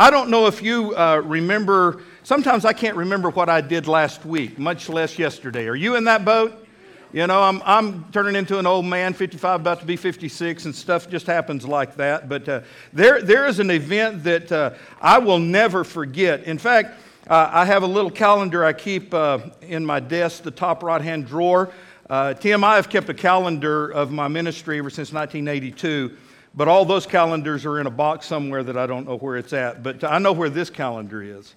I don't know if you uh, remember, sometimes I can't remember what I did last week, much less yesterday. Are you in that boat? You know, I'm, I'm turning into an old man, 55, about to be 56, and stuff just happens like that. But uh, there, there is an event that uh, I will never forget. In fact, uh, I have a little calendar I keep uh, in my desk, the top right hand drawer. Uh, Tim, I have kept a calendar of my ministry ever since 1982, but all those calendars are in a box somewhere that I don't know where it's at. But I know where this calendar is.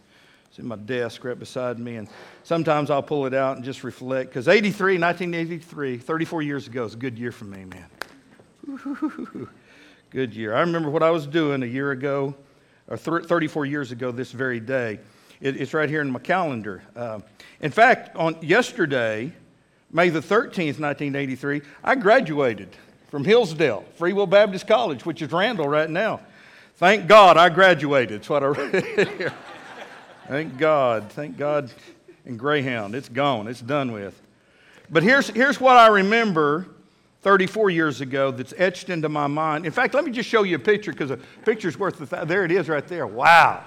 It's in my desk right beside me, and sometimes I'll pull it out and just reflect. Because 83, 1983, 34 years ago is a good year for me, man. Good year. I remember what I was doing a year ago, or 34 years ago this very day. It, it's right here in my calendar. Uh, in fact, on yesterday, May the 13th, 1983, I graduated from Hillsdale, Free Will Baptist College, which is Randall right now. Thank God I graduated. That's what I read here. Thank God. Thank God. And Greyhound, it's gone. It's done with. But here's, here's what I remember 34 years ago that's etched into my mind. In fact, let me just show you a picture because a picture's worth a th- there it is right there. Wow.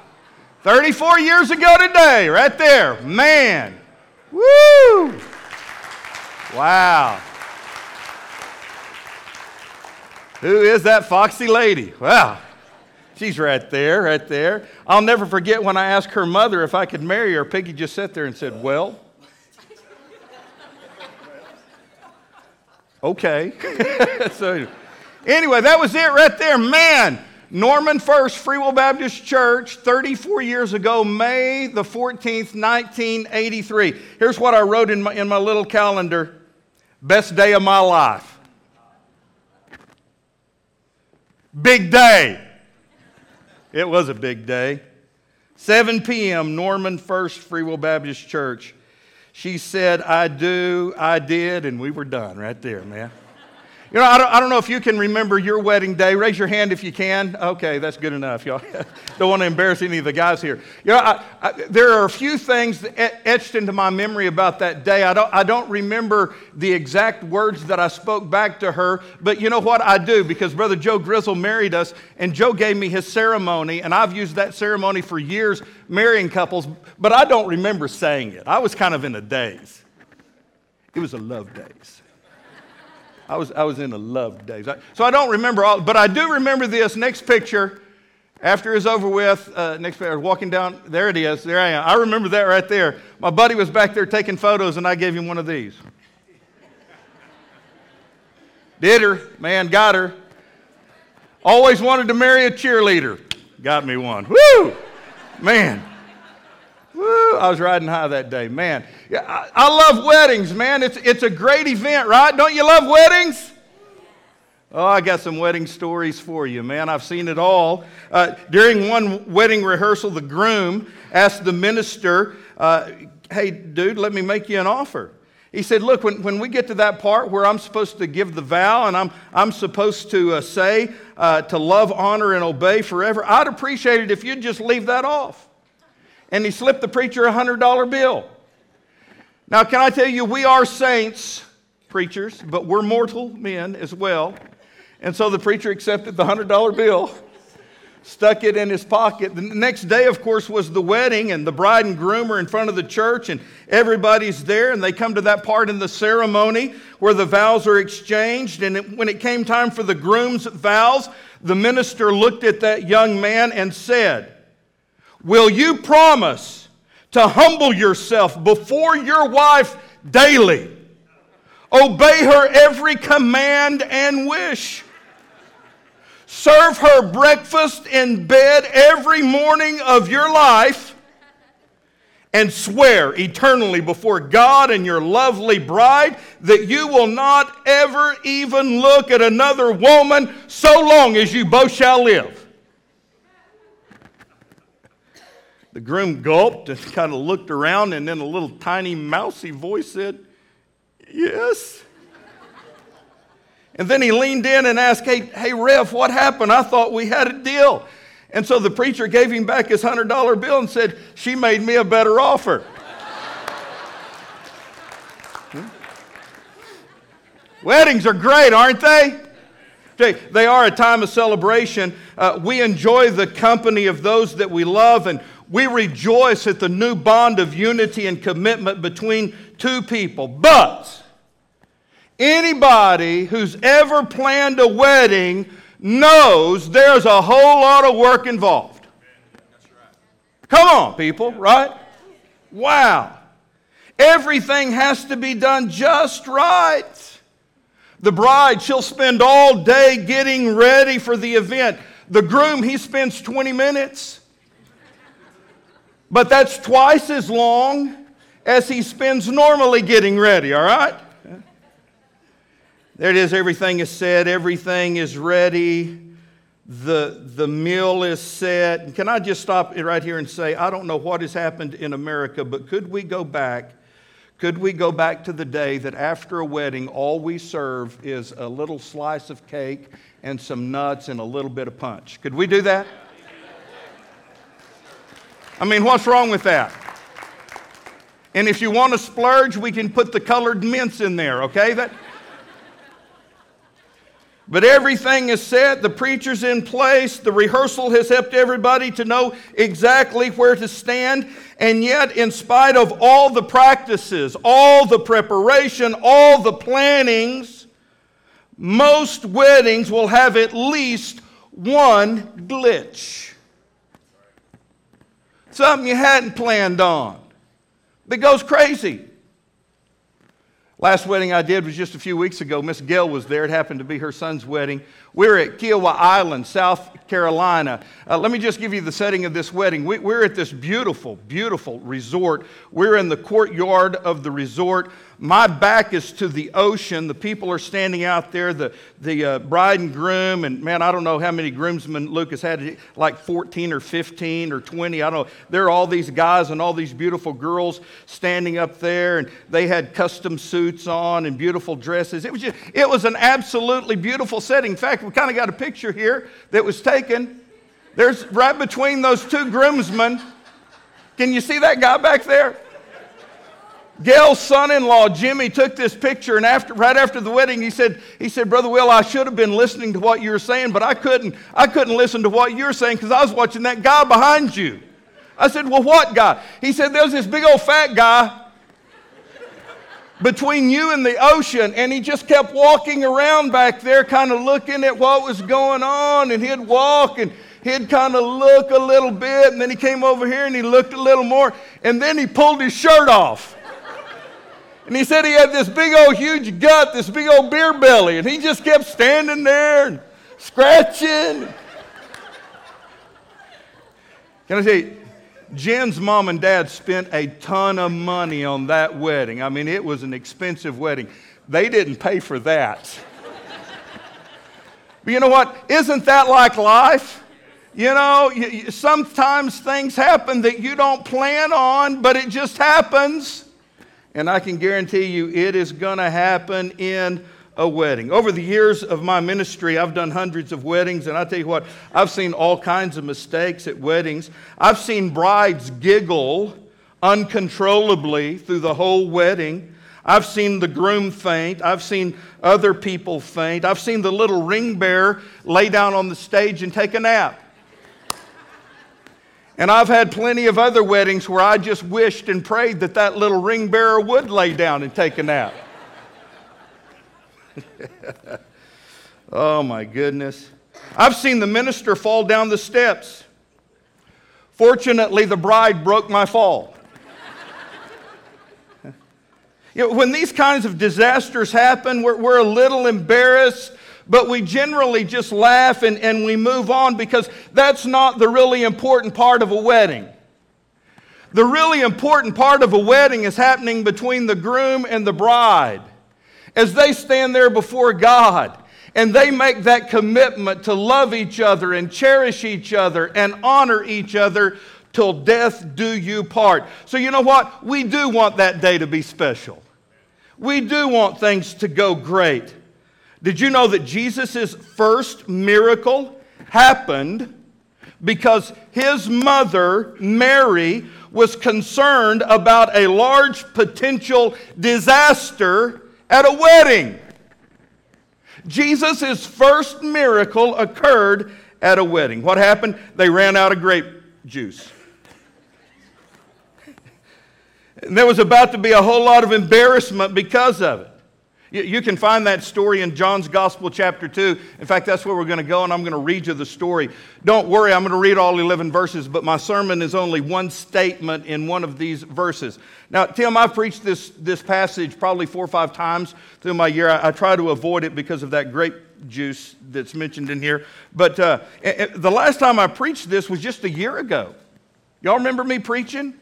34 years ago today, right there. Man. Woo! Wow. Who is that foxy lady? Wow. She's right there, right there. I'll never forget when I asked her mother if I could marry her. Peggy just sat there and said, Well, okay. so, anyway, that was it right there. Man, Norman First Free Will Baptist Church, 34 years ago, May the 14th, 1983. Here's what I wrote in my, in my little calendar Best day of my life. Big day. It was a big day. 7 p.m., Norman First Free Will Baptist Church. She said, I do, I did, and we were done right there, man. You know, I don't, I don't know if you can remember your wedding day. Raise your hand if you can. Okay, that's good enough, y'all. don't want to embarrass any of the guys here. You know, I, I, there are a few things etched into my memory about that day. I don't, I don't remember the exact words that I spoke back to her, but you know what? I do because Brother Joe Grizzle married us, and Joe gave me his ceremony, and I've used that ceremony for years marrying couples, but I don't remember saying it. I was kind of in a daze. It was a love daze. I was, I was in the love days. so I don't remember all, but I do remember this next picture. After it's over with, uh, next picture, walking down, there it is, there I am. I remember that right there. My buddy was back there taking photos, and I gave him one of these. Did her, man, got her. Always wanted to marry a cheerleader. Got me one. Woo! Man. Woo, I was riding high that day. Man, yeah, I, I love weddings, man. It's, it's a great event, right? Don't you love weddings? Oh, I got some wedding stories for you, man. I've seen it all. Uh, during one wedding rehearsal, the groom asked the minister, uh, Hey, dude, let me make you an offer. He said, Look, when, when we get to that part where I'm supposed to give the vow and I'm, I'm supposed to uh, say uh, to love, honor, and obey forever, I'd appreciate it if you'd just leave that off and he slipped the preacher a $100 bill. Now, can I tell you, we are saints, preachers, but we're mortal men as well. And so the preacher accepted the $100 bill, stuck it in his pocket. The next day, of course, was the wedding, and the bride and groom are in front of the church, and everybody's there, and they come to that part in the ceremony where the vows are exchanged. And it, when it came time for the groom's vows, the minister looked at that young man and said, Will you promise to humble yourself before your wife daily? Obey her every command and wish. Serve her breakfast in bed every morning of your life and swear eternally before God and your lovely bride that you will not ever even look at another woman so long as you both shall live. The groom gulped and kind of looked around, and then a little tiny mousy voice said, Yes. And then he leaned in and asked, Hey, hey, Rev, what happened? I thought we had a deal. And so the preacher gave him back his $100 bill and said, She made me a better offer. hmm? Weddings are great, aren't they? They are a time of celebration. Uh, we enjoy the company of those that we love, and we rejoice at the new bond of unity and commitment between two people. But anybody who's ever planned a wedding knows there's a whole lot of work involved. Come on, people, right? Wow. Everything has to be done just right. The bride, she'll spend all day getting ready for the event. The groom, he spends 20 minutes. But that's twice as long as he spends normally getting ready, all right? There it is. Everything is said, everything is ready. The, the meal is set. Can I just stop right here and say, I don't know what has happened in America, but could we go back? Could we go back to the day that after a wedding, all we serve is a little slice of cake and some nuts and a little bit of punch? Could we do that? I mean, what's wrong with that? And if you want to splurge, we can put the colored mints in there, okay? That, but everything is set, the preacher's in place, the rehearsal has helped everybody to know exactly where to stand. And yet, in spite of all the practices, all the preparation, all the plannings, most weddings will have at least one glitch. Something you hadn't planned on that goes crazy. Last wedding I did was just a few weeks ago. Miss Gail was there. It happened to be her son's wedding. We are at Kiawah Island, South Carolina. Uh, let me just give you the setting of this wedding. We, we're at this beautiful, beautiful resort. We're in the courtyard of the resort. My back is to the ocean. The people are standing out there, the, the uh, bride and groom. And man, I don't know how many groomsmen Lucas had, like 14 or 15 or 20. I don't know. There are all these guys and all these beautiful girls standing up there, and they had custom suits on and beautiful dresses. It was, just, it was an absolutely beautiful setting. In fact, we kind of got a picture here that was taken. There's right between those two groomsmen. Can you see that guy back there? Gail's son-in-law Jimmy took this picture, and after, right after the wedding, he said, "He said, Brother Will, I should have been listening to what you were saying, but I couldn't. I couldn't listen to what you were saying because I was watching that guy behind you." I said, "Well, what guy?" He said, "There's this big old fat guy between you and the ocean, and he just kept walking around back there, kind of looking at what was going on, and he'd walk and." He'd kind of look a little bit, and then he came over here and he looked a little more, and then he pulled his shirt off. And he said he had this big old huge gut, this big old beer belly, and he just kept standing there and scratching. Can I you, Jen's mom and dad spent a ton of money on that wedding. I mean, it was an expensive wedding. They didn't pay for that. but you know what? Isn't that like life? You know, sometimes things happen that you don't plan on, but it just happens. And I can guarantee you it is going to happen in a wedding. Over the years of my ministry, I've done hundreds of weddings, and I tell you what, I've seen all kinds of mistakes at weddings. I've seen brides giggle uncontrollably through the whole wedding. I've seen the groom faint. I've seen other people faint. I've seen the little ring bearer lay down on the stage and take a nap. And I've had plenty of other weddings where I just wished and prayed that that little ring bearer would lay down and take a nap. oh my goodness. I've seen the minister fall down the steps. Fortunately, the bride broke my fall. you know, when these kinds of disasters happen, we're, we're a little embarrassed but we generally just laugh and, and we move on because that's not the really important part of a wedding. The really important part of a wedding is happening between the groom and the bride as they stand there before God and they make that commitment to love each other and cherish each other and honor each other till death do you part. So, you know what? We do want that day to be special. We do want things to go great. Did you know that Jesus' first miracle happened because his mother, Mary, was concerned about a large potential disaster at a wedding? Jesus' first miracle occurred at a wedding. What happened? They ran out of grape juice. And there was about to be a whole lot of embarrassment because of it. You, can find that story in John's Gospel, chapter 2. In fact, that's where we're going to go, and I'm going to read you the story. Don't worry, I'm going to read all 11 verses, but my sermon is only one statement in one of these verses. Now, Tim, I've preached this, this passage probably four or five times through my year. I, I try to avoid it because of that grape juice that's mentioned in here. But uh, the last time I preached this was just a year ago. Y'all remember me preaching?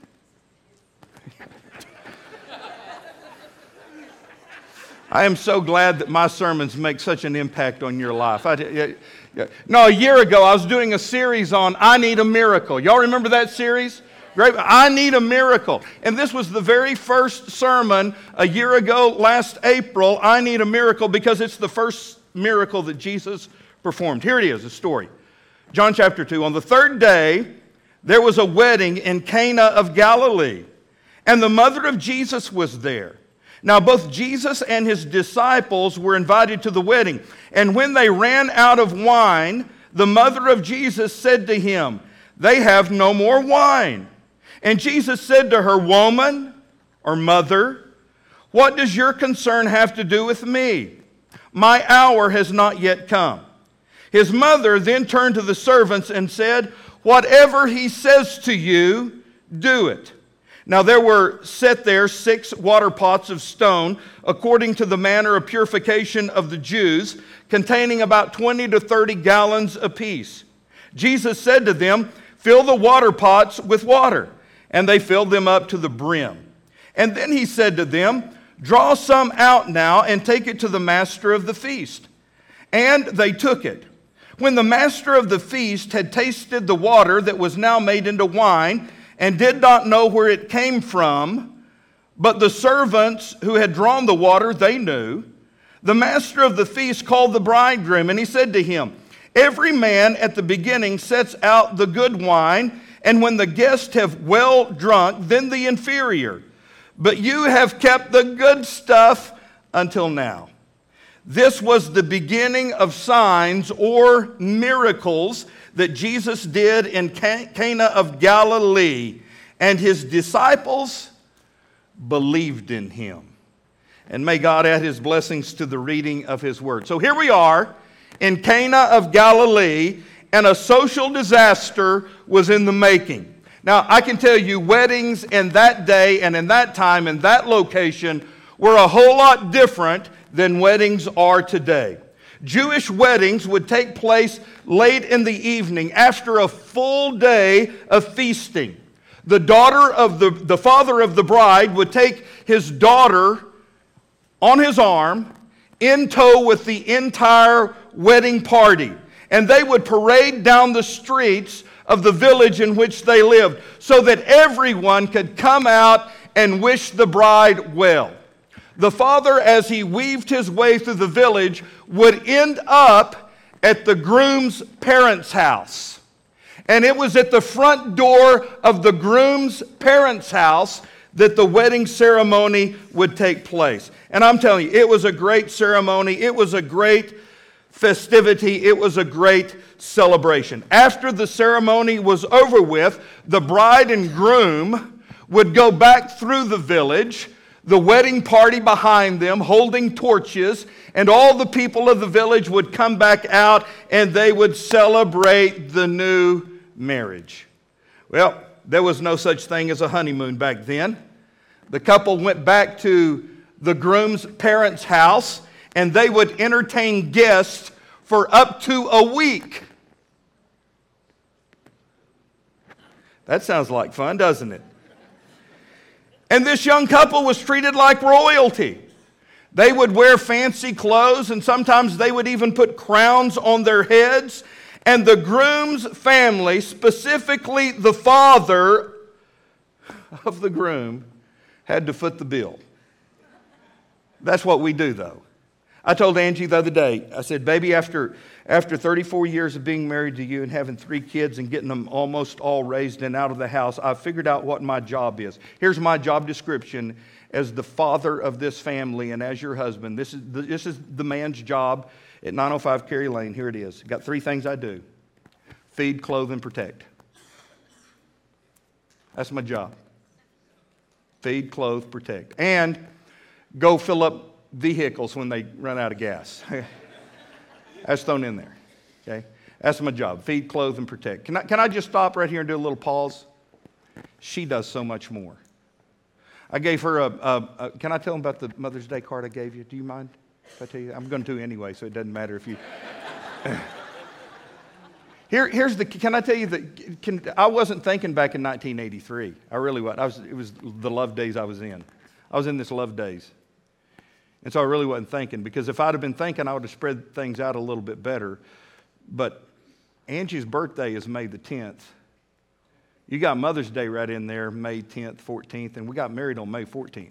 I am so glad that my sermons make such an impact on your life. I, yeah, yeah. No, a year ago, I was doing a series on I Need a Miracle. Y'all remember that series? Great. I need a miracle. And this was the very first sermon a year ago, last April. I need a miracle because it's the first miracle that Jesus performed. Here it is, a story. John chapter 2. On the third day, there was a wedding in Cana of Galilee, and the mother of Jesus was there. Now, both Jesus and his disciples were invited to the wedding. And when they ran out of wine, the mother of Jesus said to him, They have no more wine. And Jesus said to her, Woman or mother, what does your concern have to do with me? My hour has not yet come. His mother then turned to the servants and said, Whatever he says to you, do it. Now there were set there six water pots of stone, according to the manner of purification of the Jews, containing about 20 to 30 gallons apiece. Jesus said to them, Fill the water pots with water. And they filled them up to the brim. And then he said to them, Draw some out now and take it to the master of the feast. And they took it. When the master of the feast had tasted the water that was now made into wine, and did not know where it came from, but the servants who had drawn the water, they knew. The master of the feast called the bridegroom, and he said to him, Every man at the beginning sets out the good wine, and when the guests have well drunk, then the inferior. But you have kept the good stuff until now. This was the beginning of signs or miracles that Jesus did in Cana of Galilee, and his disciples believed in him. And may God add his blessings to the reading of his word. So here we are in Cana of Galilee, and a social disaster was in the making. Now, I can tell you, weddings in that day and in that time, in that location, were a whole lot different than weddings are today. Jewish weddings would take place late in the evening after a full day of feasting. The daughter of the, the father of the bride would take his daughter on his arm in tow with the entire wedding party. And they would parade down the streets of the village in which they lived so that everyone could come out and wish the bride well the father, as he weaved his way through the village, would end up at the groom's parents' house. And it was at the front door of the groom's parents' house that the wedding ceremony would take place. And I'm telling you, it was a great ceremony, it was a great festivity, it was a great celebration. After the ceremony was over with, the bride and groom would go back through the village the wedding party behind them holding torches, and all the people of the village would come back out and they would celebrate the new marriage. Well, there was no such thing as a honeymoon back then. The couple went back to the groom's parents' house and they would entertain guests for up to a week. That sounds like fun, doesn't it? And this young couple was treated like royalty. They would wear fancy clothes, and sometimes they would even put crowns on their heads. And the groom's family, specifically the father of the groom, had to foot the bill. That's what we do, though. I told Angie the other day, I said, Baby, after after 34 years of being married to you and having three kids and getting them almost all raised and out of the house, I've figured out what my job is. Here's my job description as the father of this family and as your husband. This is the, this is the man's job at 905 Cary Lane. Here it is. Got three things I do feed, clothe, and protect. That's my job. Feed, clothe, protect. And go fill up vehicles when they run out of gas. That's thrown in there. Okay? That's my job. Feed, clothe, and protect. Can I, can I just stop right here and do a little pause? She does so much more. I gave her a, a, a can I tell them about the Mother's Day card I gave you? Do you mind if I tell you? I'm going to do anyway, so it doesn't matter if you. Here, here's the, can I tell you that can, I wasn't thinking back in 1983. I really wasn't. I was. It was the love days I was in. I was in this love days. And so I really wasn't thinking because if I'd have been thinking, I would have spread things out a little bit better. But Angie's birthday is May the 10th. You got Mother's Day right in there, May 10th, 14th, and we got married on May 14th.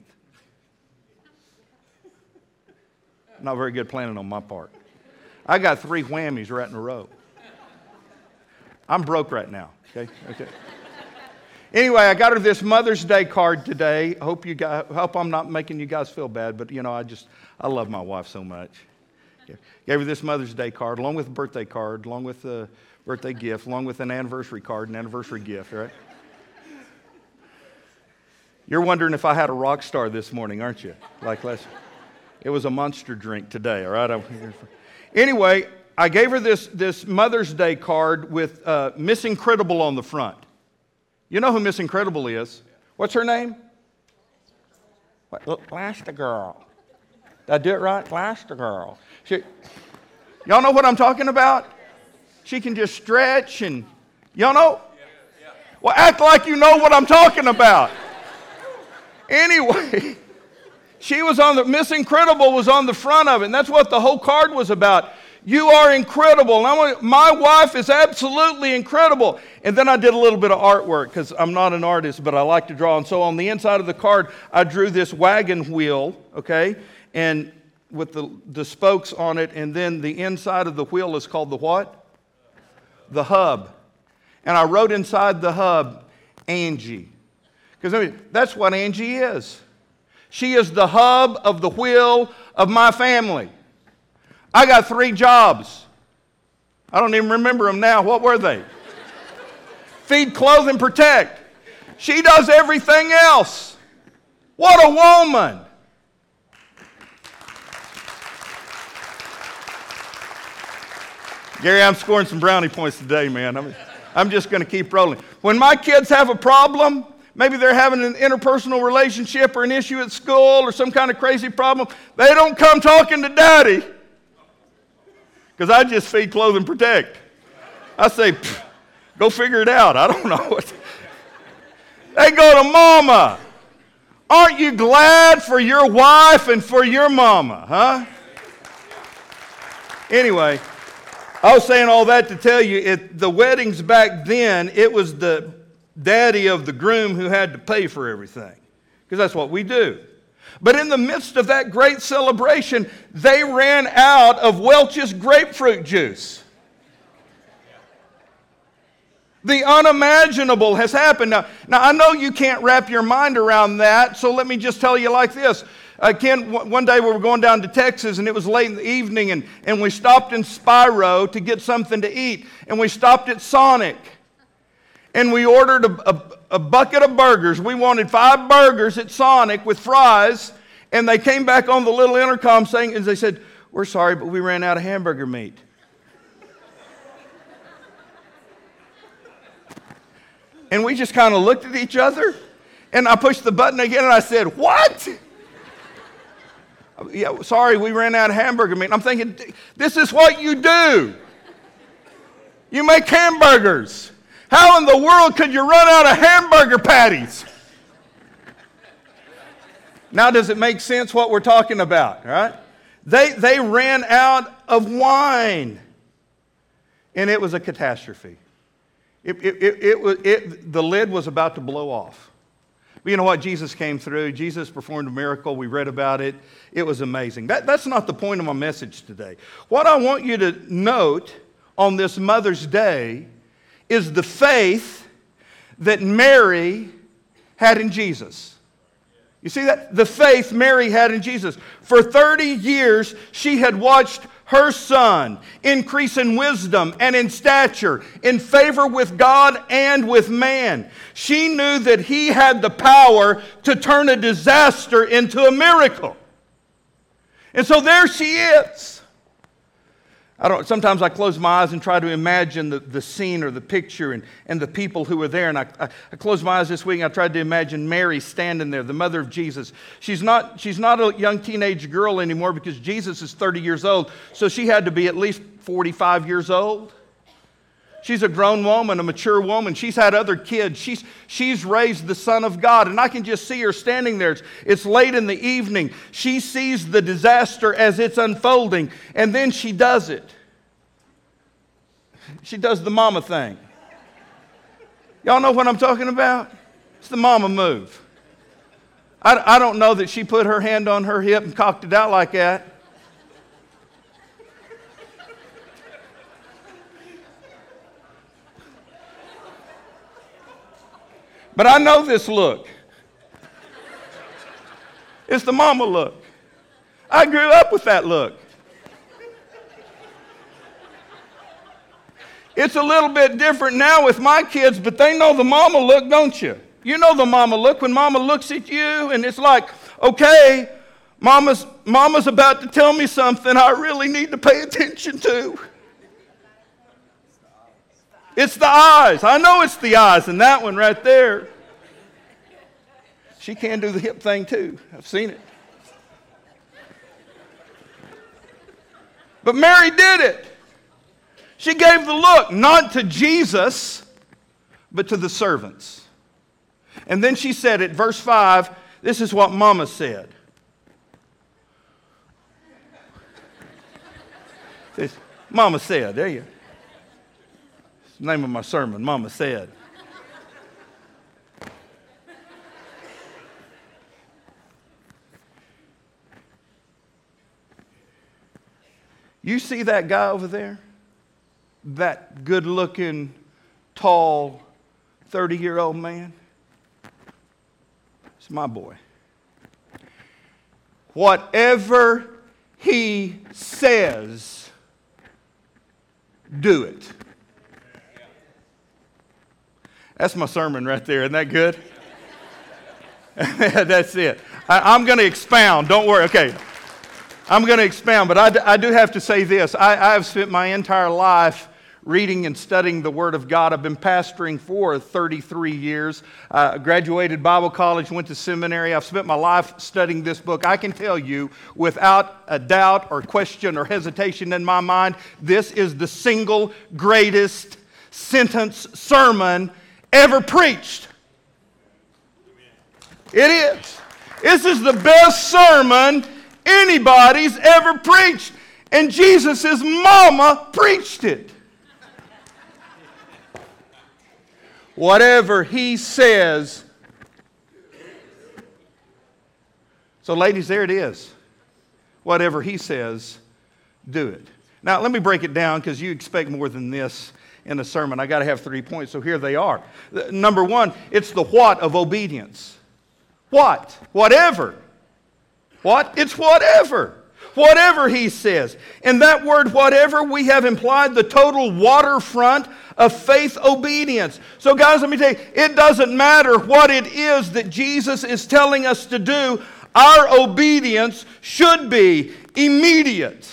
Not very good planning on my part. I got three whammies right in a row. I'm broke right now, okay? Okay. Anyway, I got her this Mother's Day card today. Hope you guys, hope I'm not making you guys feel bad, but you know, I just I love my wife so much. Gave her this Mother's Day card, along with a birthday card, along with a birthday gift, along with an anniversary card, an anniversary gift, right? You're wondering if I had a rock star this morning, aren't you? Like last, it was a monster drink today, all right? Anyway, I gave her this, this Mother's Day card with uh, Miss Incredible on the front. You know who Miss Incredible is? What's her name? What, Elastigirl. Did I do it right? Elastigirl. She, y'all know what I'm talking about? She can just stretch and, y'all know? Well, act like you know what I'm talking about. Anyway, she was on the, Miss Incredible was on the front of it, and that's what the whole card was about. You are incredible. My wife is absolutely incredible. And then I did a little bit of artwork because I'm not an artist, but I like to draw. And so on the inside of the card, I drew this wagon wheel, okay, and with the, the spokes on it. And then the inside of the wheel is called the what? The hub. And I wrote inside the hub, Angie. Because I mean, that's what Angie is. She is the hub of the wheel of my family. I got three jobs. I don't even remember them now. What were they? Feed, clothe, and protect. She does everything else. What a woman. Gary, I'm scoring some brownie points today, man. I'm, I'm just going to keep rolling. When my kids have a problem, maybe they're having an interpersonal relationship or an issue at school or some kind of crazy problem, they don't come talking to daddy because I just feed, clothe, and protect. I say, go figure it out. I don't know. What. They go to mama. Aren't you glad for your wife and for your mama, huh? Anyway, I was saying all that to tell you it, the weddings back then, it was the daddy of the groom who had to pay for everything. Because that's what we do. But in the midst of that great celebration, they ran out of Welch's grapefruit juice. The unimaginable has happened. Now, now, I know you can't wrap your mind around that, so let me just tell you like this. Uh, Ken, one day we were going down to Texas and it was late in the evening, and, and we stopped in Spiro to get something to eat, and we stopped at Sonic and we ordered a, a, a, bucket of burgers. We wanted five burgers at Sonic with fries, and they came back on the little intercom saying, and they said, We're sorry, but we ran out of hamburger meat. and we just kind of looked at each other, and I pushed the button again, and I said, What? yeah, sorry, we ran out of hamburger meat. I'm thinking, this is what you do. You make hamburgers. How in the world could you run out of hamburger patties? Now, does it make sense what we're talking about, right? They, they ran out of wine, and it was a catastrophe. It, it, it, it, was, it, the lid was about to blow off. But you know what? Jesus came through. Jesus performed a miracle. We read about it. It was amazing. That, that's not the point of my message today. What I want you to note on this Mother's Day is the faith that Mary had in Jesus. You see that? The faith Mary had in Jesus. For 30 years, she had watched her son increase in wisdom and in stature, in favor with God and with man. She knew that he had the power to turn a disaster into a miracle. And so there she is. I don't, sometimes I close my eyes and try to imagine the, the scene or the picture and, and the people who were there. And I, I, I closed my eyes this week and I tried to imagine Mary standing there, the mother of Jesus. She's not, she's not a young teenage girl anymore because Jesus is 30 years old. So she had to be at least 45 years old. She's a grown woman, a mature woman. She's had other kids. She's, she's raised the Son of God. And I can just see her standing there. It's, it's late in the evening. She sees the disaster as it's unfolding, and then she does it. She does the mama thing. Y'all know what I'm talking about? It's the mama move. I, I don't know that she put her hand on her hip and cocked it out like that. But I know this look. It's the mama look. I grew up with that look. It's a little bit different now with my kids, but they know the mama look, don't you? You know the mama look when mama looks at you and it's like, okay, mama's, mama's about to tell me something I really need to pay attention to. It's the eyes. I know it's the eyes and that one right there. She can do the hip thing too. I've seen it. But Mary did it. She gave the look, not to Jesus, but to the servants. And then she said it, verse 5, this is what Mama said. Mama said, there you name of my sermon, Mama said. You see that guy over there? That good looking, tall, 30 year old man? It's my boy. Whatever he says, do it. That's my sermon right there. Isn't that good? That's it. I, am going to expound. Don't worry. Okay. I'm going to expound, but I, d- I do have to say this. I, I have spent my entire life reading and studying the Word of God. I've been pastoring for 33 years. Uh, graduated Bible college, went to seminary. I've spent my life studying this book. I can tell you without a doubt or question or hesitation in my mind, this is the single greatest sentence sermon ever preached. It is. This is the best sermon anybody's ever preached. And Jesus' mama preached it. Whatever he says. So, ladies, there it is. Whatever he says, do it. Now, let me break it down because you expect more than this in a sermon. I got to have three points, so here they are. Number one, it's the what of obedience. What? Whatever. What? It's whatever. Whatever he says. In that word, whatever, we have implied the total waterfront of faith obedience. So, guys, let me tell you, it doesn't matter what it is that Jesus is telling us to do, our obedience should be immediate,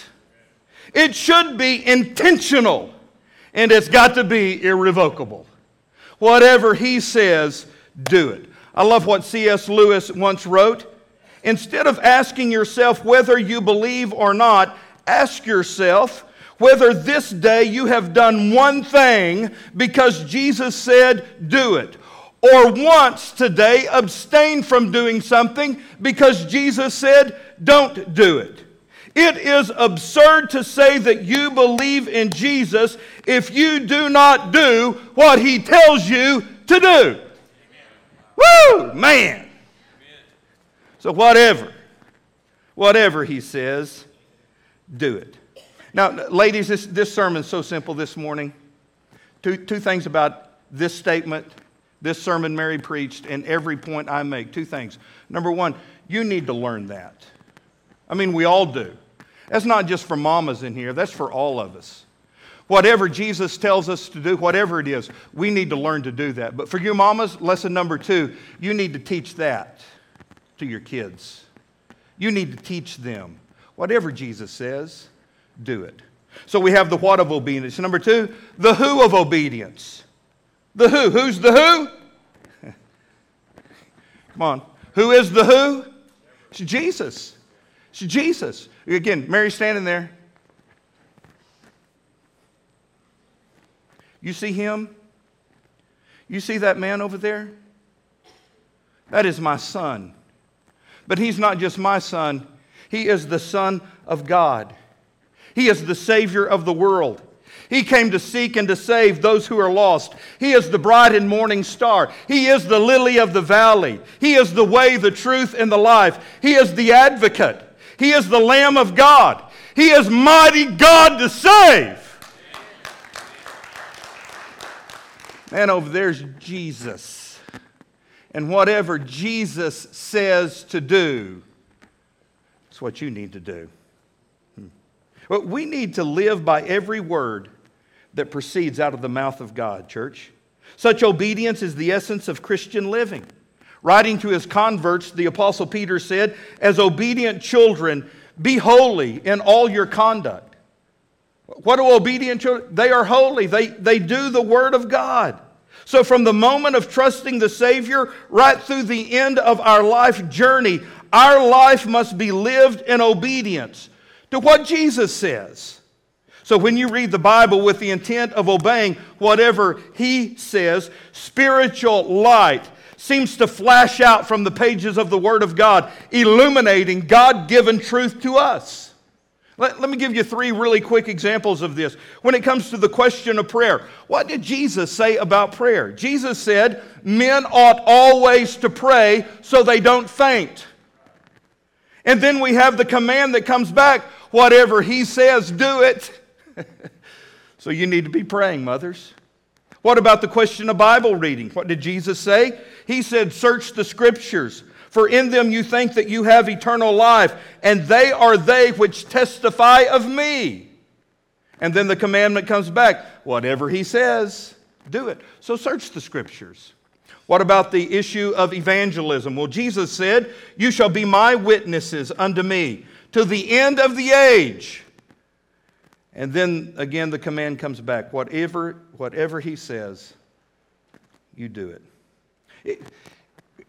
it should be intentional and it's got to be irrevocable. Whatever he says, do it. I love what C.S. Lewis once wrote. Instead of asking yourself whether you believe or not, ask yourself whether this day you have done one thing because Jesus said, do it. Or once today abstain from doing something because Jesus said, don't do it. It is absurd to say that you believe in Jesus if you do not do what he tells you to do. Woo, man. So, whatever, whatever he says, do it. Now, ladies, this, this sermon's so simple this morning. Two, two things about this statement this sermon Mary preached and every point I make. Two things. Number one, you need to learn that. I mean, we all do. That's not just for mamas in here, that's for all of us. Whatever Jesus tells us to do, whatever it is, we need to learn to do that. But for you mamas, lesson number two, you need to teach that to your kids. You need to teach them. Whatever Jesus says, do it. So we have the what of obedience. Number two, the who of obedience. The who. Who's the who? Come on. Who is the who? It's Jesus. It's Jesus. Again, Mary standing there. You see him? You see that man over there? That is my son. But he's not just my son, he is the Son of God. He is the Savior of the world. He came to seek and to save those who are lost. He is the bright and morning star. He is the lily of the valley. He is the way, the truth, and the life. He is the advocate. He is the Lamb of God. He is mighty God to save. Man, over there's Jesus. And whatever Jesus says to do, it's what you need to do. Hmm. we need to live by every word that proceeds out of the mouth of God, church. Such obedience is the essence of Christian living. Writing to his converts, the Apostle Peter said, As obedient children, be holy in all your conduct. What do obedient children? They are holy, they, they do the Word of God. So, from the moment of trusting the Savior right through the end of our life journey, our life must be lived in obedience to what Jesus says. So, when you read the Bible with the intent of obeying whatever He says, spiritual light seems to flash out from the pages of the Word of God, illuminating God given truth to us. Let, let, me give you three really quick examples of this. When it comes to the question of prayer, what did Jesus say about prayer? Jesus said, Men ought always to pray so they don't faint. And then we have the command that comes back whatever He says, do it. so you need to be praying, mothers. What about the question of Bible reading? What did Jesus say? He said, Search the scriptures, for in them you think that you have eternal life, and they are they which testify of me. And then the commandment comes back whatever he says, do it. So search the scriptures. What about the issue of evangelism? Well, Jesus said, You shall be my witnesses unto me to the end of the age. And then again, the command comes back whatever, whatever he says, you do it. it.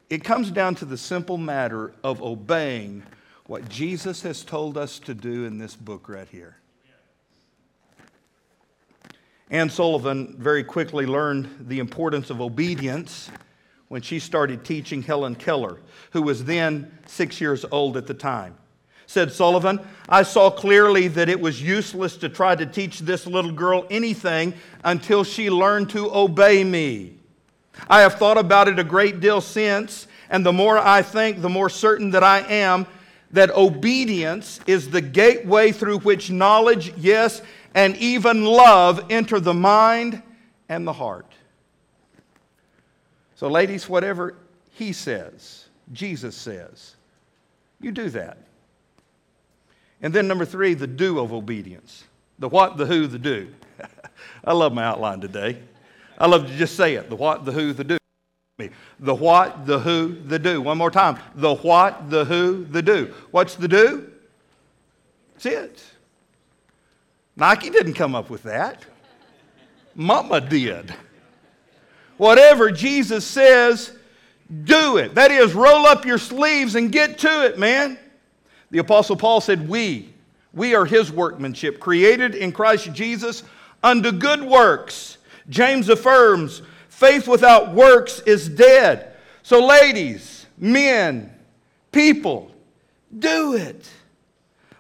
It comes down to the simple matter of obeying what Jesus has told us to do in this book right here. Anne Sullivan very quickly learned the importance of obedience when she started teaching Helen Keller, who was then six years old at the time said Sullivan. I saw clearly that it was useless to try to teach this little girl anything until she learned to obey me. I have thought about it a great deal since, and the more I think, the more certain that I am that obedience is the gateway through which knowledge, yes, and even love enter the mind and the heart. So, ladies, whatever he says, Jesus says, you do that. And then number three, the do of obedience. The what, the who, the do. I love my outline today. I love to just say it the what, the who, the do. The what, the who, the do. One more time. The what, the who, the do. What's the do? That's it. Nike didn't come up with that. Mama did. Whatever Jesus says, do it. That is, roll up your sleeves and get to it, man. The Apostle Paul said, We, we are his workmanship, created in Christ Jesus unto good works. James affirms, faith without works is dead. So, ladies, men, people, do it.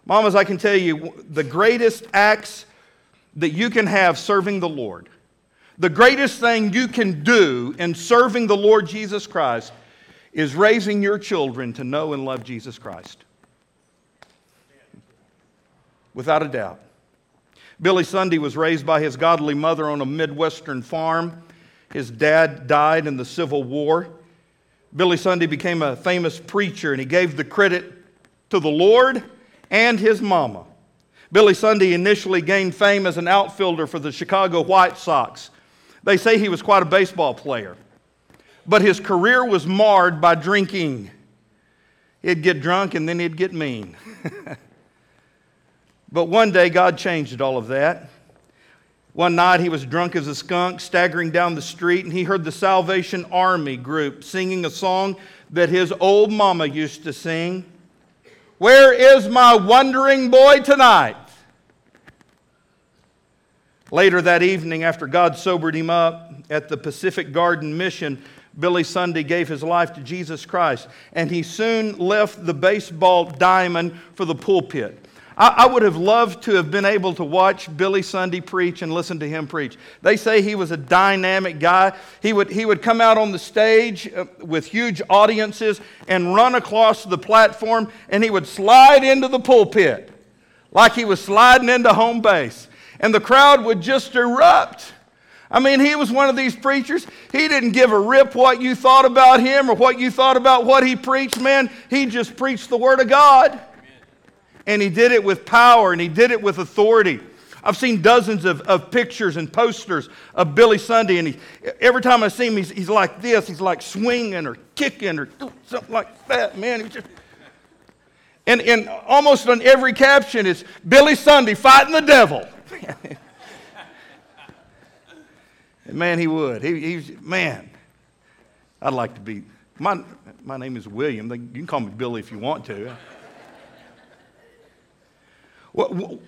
Mamas, I can tell you the greatest acts that you can have serving the Lord, the greatest thing you can do in serving the Lord Jesus Christ is raising your children to know and love Jesus Christ without a doubt. Billy Sunday was raised by his godly mother on a Midwestern farm. His dad died in the Civil War. Billy Sunday became a famous preacher and he gave the credit to the Lord and his mama. Billy Sunday initially gained fame as an outfielder for the Chicago White Sox. They say he was quite a baseball player, but his career was marred by drinking. He'd get drunk and then he'd get mean. but one day, God changed all of that. One night, he was drunk as a skunk, staggering down the street, and he heard the Salvation Army group singing a song that his old mama used to sing. Where is my wandering boy tonight? Later that evening, after God sobered him up at the Pacific Garden Mission, Billy Sunday gave his life to Jesus Christ, and he soon left the baseball diamond for the pulpit. I, I, would have loved to have been able to watch Billy Sunday preach and listen to him preach. They say he was a dynamic guy. He would, he would come out on the stage uh, with huge audiences and run across the platform, and he would slide into the pulpit like he was sliding into home base. And the crowd would just erupt. I mean, he was one of these preachers. He didn't give a rip what you thought about him or what you thought about what he preached, man. He just preached the Word of God. And he did it with power and he did it with authority. I've seen dozens of, of pictures and posters of Billy Sunday, and he, every time I see him, he's, he's like this. He's like swinging or kicking or something like that, man. He's just, and, and almost on every caption, it's Billy Sunday fighting the devil. man, he would. He, he's, man, I'd like to be. My, my name is William. You can call me Billy if you want to.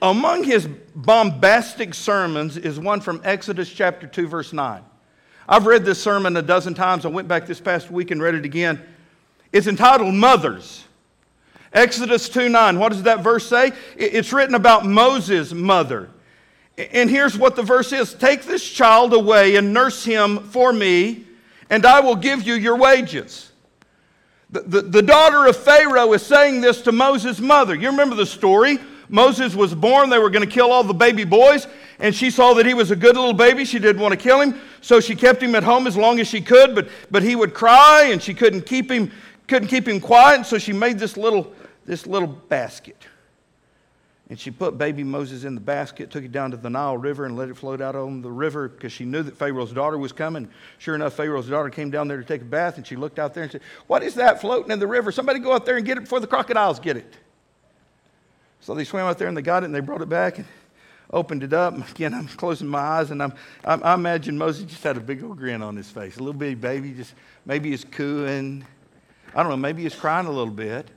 Among his bombastic sermons is one from Exodus chapter 2, verse 9. I've read this sermon a dozen times. I went back this past week and read it again. It's entitled Mothers. Exodus 2 9. What does that verse say? It's written about Moses' mother. And here's what the verse is Take this child away and nurse him for me, and I will give you your wages. The, the, the daughter of Pharaoh is saying this to Moses' mother. You remember the story? Moses was born, they were going to kill all the baby boys, and she saw that he was a good little baby. She didn't want to kill him, so she kept him at home as long as she could, but, but he would cry, and she couldn't keep him, couldn't keep him quiet, and so she made this little, this little basket. And she put baby Moses in the basket, took it down to the Nile River, and let it float out on the river because she knew that Pharaoh's daughter was coming. Sure enough, Pharaoh's daughter came down there to take a bath, and she looked out there and said, What is that floating in the river? Somebody go out there and get it before the crocodiles get it. So they swam out there and they got it and they brought it back and opened it up. Again, I'm closing my eyes and I'm, I, I imagine Moses just had a big old grin on his face. A little bitty baby, just maybe he's cooing. I don't know, maybe he's crying a little bit.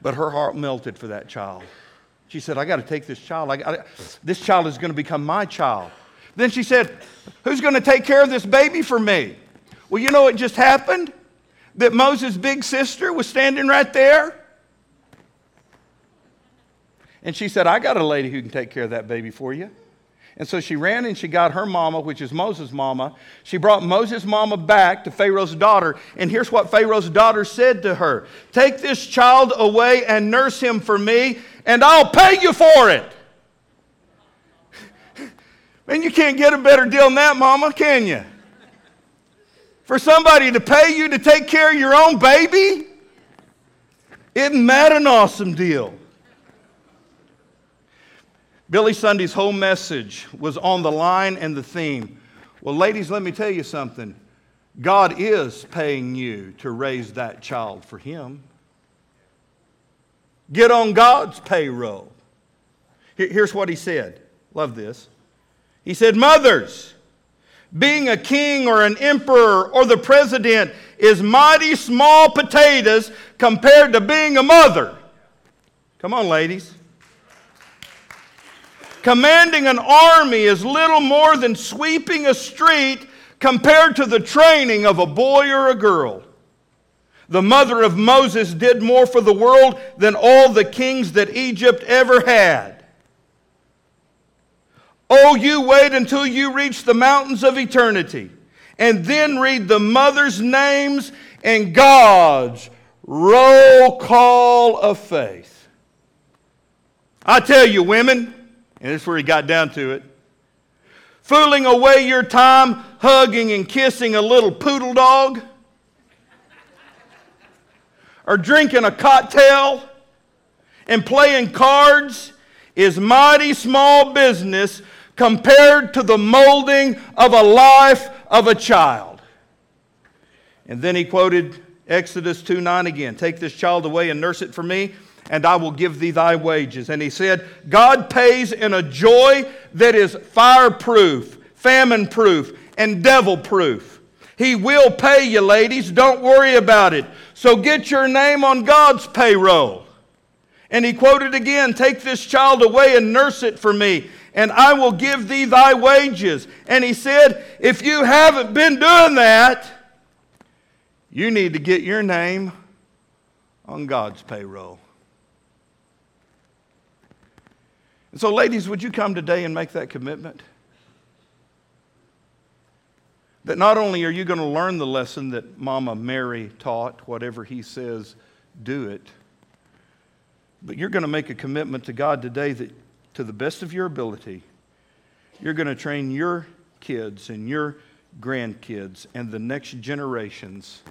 But her heart melted for that child. She said, I got to take this child. I, this child is going to become my child. Then she said, Who's going to take care of this baby for me? Well, you know what just happened? That Moses' big sister was standing right there and she said, I got a lady who can take care of that baby for you. And so she ran and she got her mama, which is Moses' mama. She brought Moses' mama back to Pharaoh's daughter. And here's what Pharaoh's daughter said to her Take this child away and nurse him for me, and I'll pay you for it. Man, you can't get a better deal than that, mama, can you? For somebody to pay you to take care of your own baby? Isn't that an awesome deal? Billy Sunday's whole message was on the line and the theme. Well, ladies, let me tell you something. God is paying you to raise that child for Him. Get on God's payroll. Here's what he said. Love this. He said, Mothers, being a king or an emperor or the president is mighty small potatoes compared to being a mother. Come on, ladies. Commanding an army is little more than sweeping a street compared to the training of a boy or a girl. The mother of Moses did more for the world than all the kings that Egypt ever had. Oh, you wait until you reach the mountains of eternity and then read the mother's names and God's roll call of faith. I tell you, women, and this is where he got down to it. fooling away your time hugging and kissing a little poodle dog? Or drinking a cocktail and playing cards is mighty small business compared to the molding of a life of a child. And then he quoted Exodus 2 9 again Take this child away and nurse it for me, and I will give thee thy wages. And he said, God pays in a joy that is fireproof, famine proof, and devil proof. He will pay you, ladies. Don't worry about it. So get your name on God's payroll. And he quoted again Take this child away and nurse it for me, and I will give thee thy wages. And he said, If you haven't been doing that, you need to get your name on God's payroll. And so, ladies, would you come today and make that commitment? That not only are you going to learn the lesson that Mama Mary taught, whatever he says, do it, but you're going to make a commitment to God today that, to the best of your ability, you're going to train your kids and your grandkids and the next generations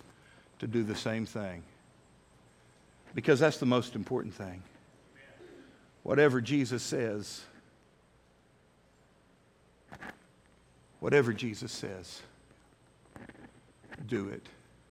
to do the same thing. Because that's the most important thing. Whatever Jesus says, whatever Jesus says, do it.